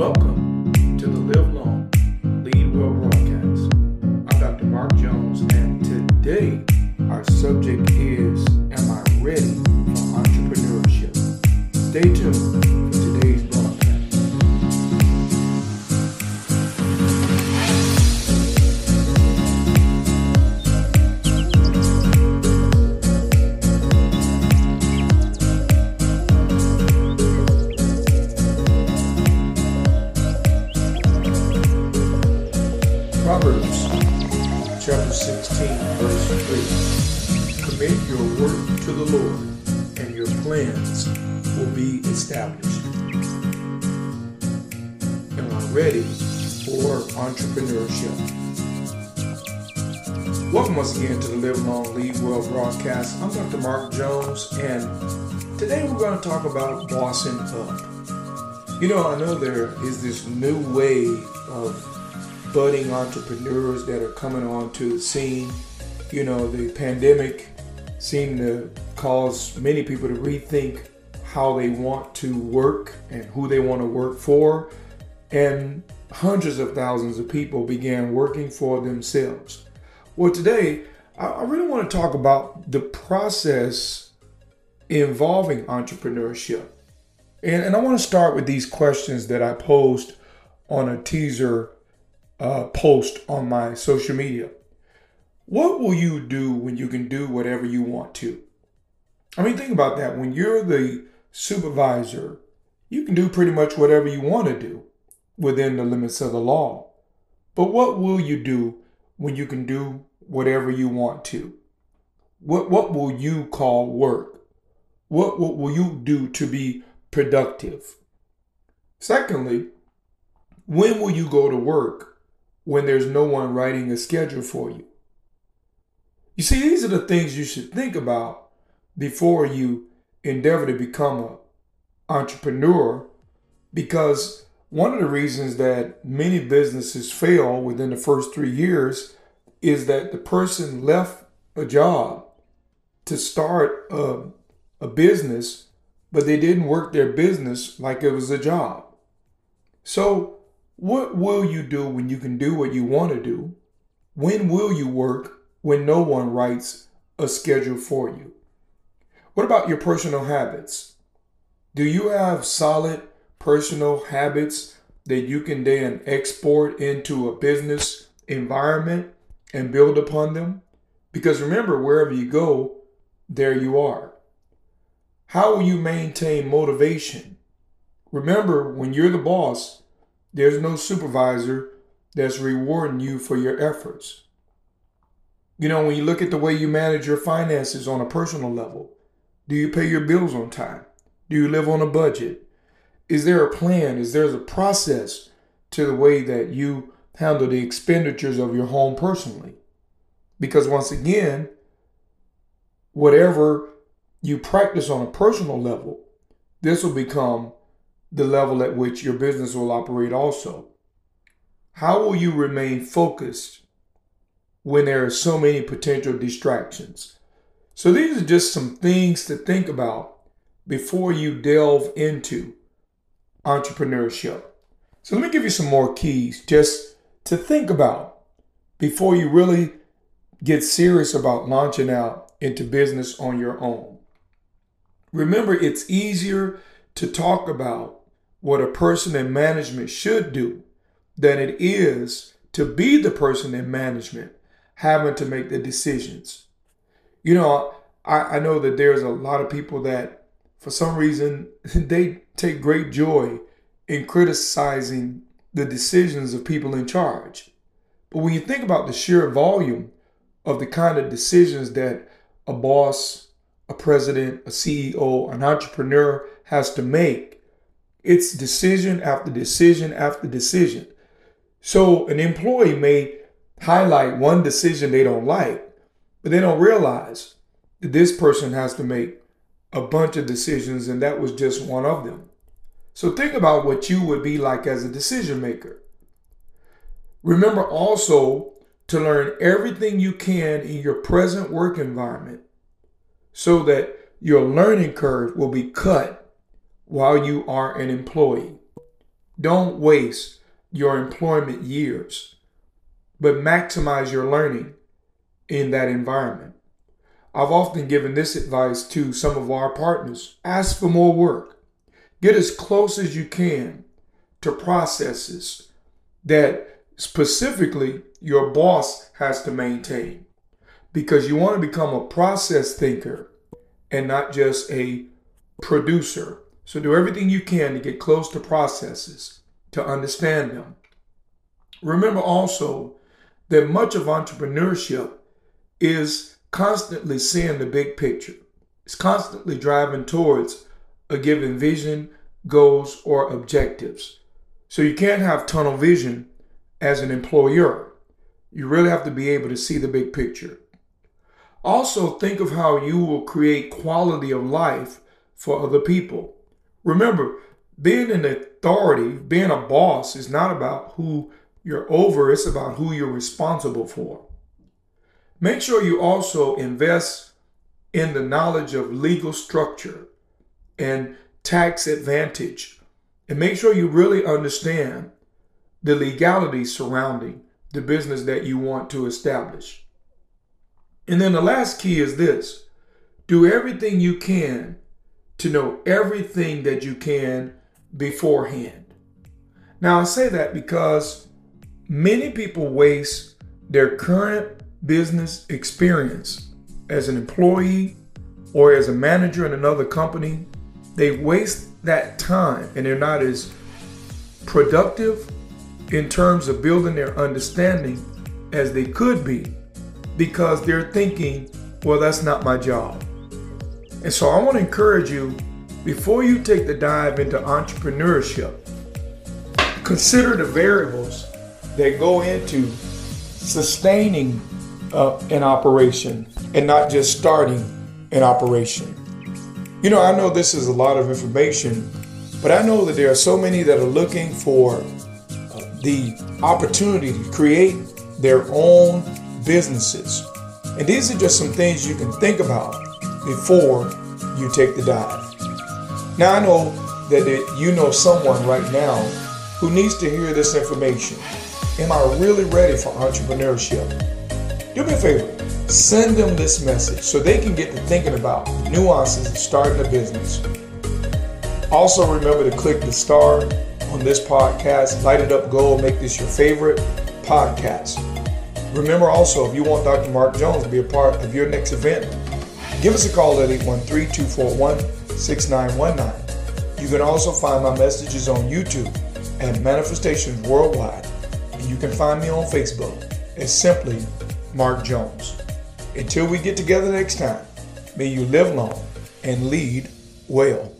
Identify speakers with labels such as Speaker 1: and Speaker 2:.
Speaker 1: Welcome to the Live Long, Lead Well broadcast. I'm Dr. Mark Jones, and today our subject is Am I ready for entrepreneurship? Stay tuned Proverbs chapter 16, verse 3. Commit your work to the Lord, and your plans will be established. Am I ready for entrepreneurship? Welcome once again to the Live Long Lead Well broadcast. I'm Dr. Mark Jones, and today we're going to talk about bossing up. You know, I know there is this new wave of budding entrepreneurs that are coming onto the scene. You know, the pandemic seemed to cause many people to rethink how they want to work and who they want to work for. And hundreds of thousands of people began working for themselves. Well, today, I really want to talk about the process involving entrepreneurship. And, and I want to start with these questions that I posed on a teaser uh, post on my social media. What will you do when you can do whatever you want to? I mean, think about that. When you're the supervisor, you can do pretty much whatever you want to do within the limits of the law. But what will you do when you can do whatever you want to? What, what will you call work? What, what will you do to be productive? Secondly, when will you go to work when there's no one writing a schedule for you? You see, these are the things you should think about before you endeavor to become an entrepreneur because one of the reasons that many businesses fail within the first three years is that the person left a job to start a, a business, but they didn't work their business like it was a job. So, what will you do when you can do what you want to do? When will you work when no one writes a schedule for you? What about your personal habits? Do you have solid personal habits that you can then export into a business environment and build upon them? Because remember, wherever you go, there you are. How will you maintain motivation? Remember, when you're the boss, there's no supervisor that's rewarding you for your efforts. You know, when you look at the way you manage your finances on a personal level, do you pay your bills on time? Do you live on a budget? Is there a plan? Is there a process to the way that you handle the expenditures of your home personally? Because once again, whatever you practice on a personal level, this will become the level at which your business will operate also. How will you remain focused when there are so many potential distractions? So, these are just some things to think about before you delve into entrepreneurship. So, let me give you some more keys just to think about before you really get serious about launching out into business on your own. Remember, it's easier to talk about what a person in management should do than it is to be the person in management having to make the decisions. You know, I, I know that there's a lot of people that, for some reason, they take great joy in criticizing the decisions of people in charge. But when you think about the sheer volume of the kind of decisions that a boss, a president, a CEO, an entrepreneur has to make, it's decision after decision after decision. So an employee may highlight one decision they don't like, but they don't realize that this person has to make a bunch of decisions and that was just one of them. So think about what you would be like as a decision maker. Remember also to learn everything you can in your present work environment so that your learning curve will be cut while you are an employee. don't waste your employment years, but maximize your learning in that environment. I've often given this advice to some of our partners ask for more work. Get as close as you can to processes that specifically your boss has to maintain because you want to become a process thinker and not just a producer. So do everything you can to get close to processes, to understand them. Remember also that much of entrepreneurship is constantly seeing the big picture. It's constantly driving towards a given vision, goals, or objectives. So you can't have tunnel vision as an employer. You really have to be able to see the big picture. Also, think of how you will create quality of life for other people. Remember, being an authority, being a boss, is not about who you're over, it's about who you're responsible for. Make sure you also invest in the knowledge of legal structure and tax advantage. And make sure you really understand the legalities surrounding the business that you want to establish. And then the last key is this do everything you can to know everything that you can beforehand. Now, I say that because many people waste their current business experience as an employee or as a manager in another company. They waste that time and they're not as productive in terms of building their understanding as they could be because they're thinking, well, that's not my job. And so I want to encourage you before you take the dive into entrepreneurship, consider the variables that go into sustaining uh, an operation and not just starting an operation. You know, I know this is a lot of information, but I know that there are so many that are looking for uh, the opportunity to create their own businesses. And these are just some things you can think about before you take the dive. Now, I know that you know someone right now who needs to hear this information. Am I really ready for entrepreneurship? Do me a favor, send them this message so they can get to thinking about nuances of starting a business. Also, remember to click the star on this podcast, light it up gold, make this your favorite podcast. Remember also, if you want Dr. Mark Jones to be a part of your next event, give us a call at 813 241 6919. You can also find my messages on YouTube at Manifestations Worldwide, and you can find me on Facebook as simply Mark Jones. Until we get together next time, may you live long and lead well.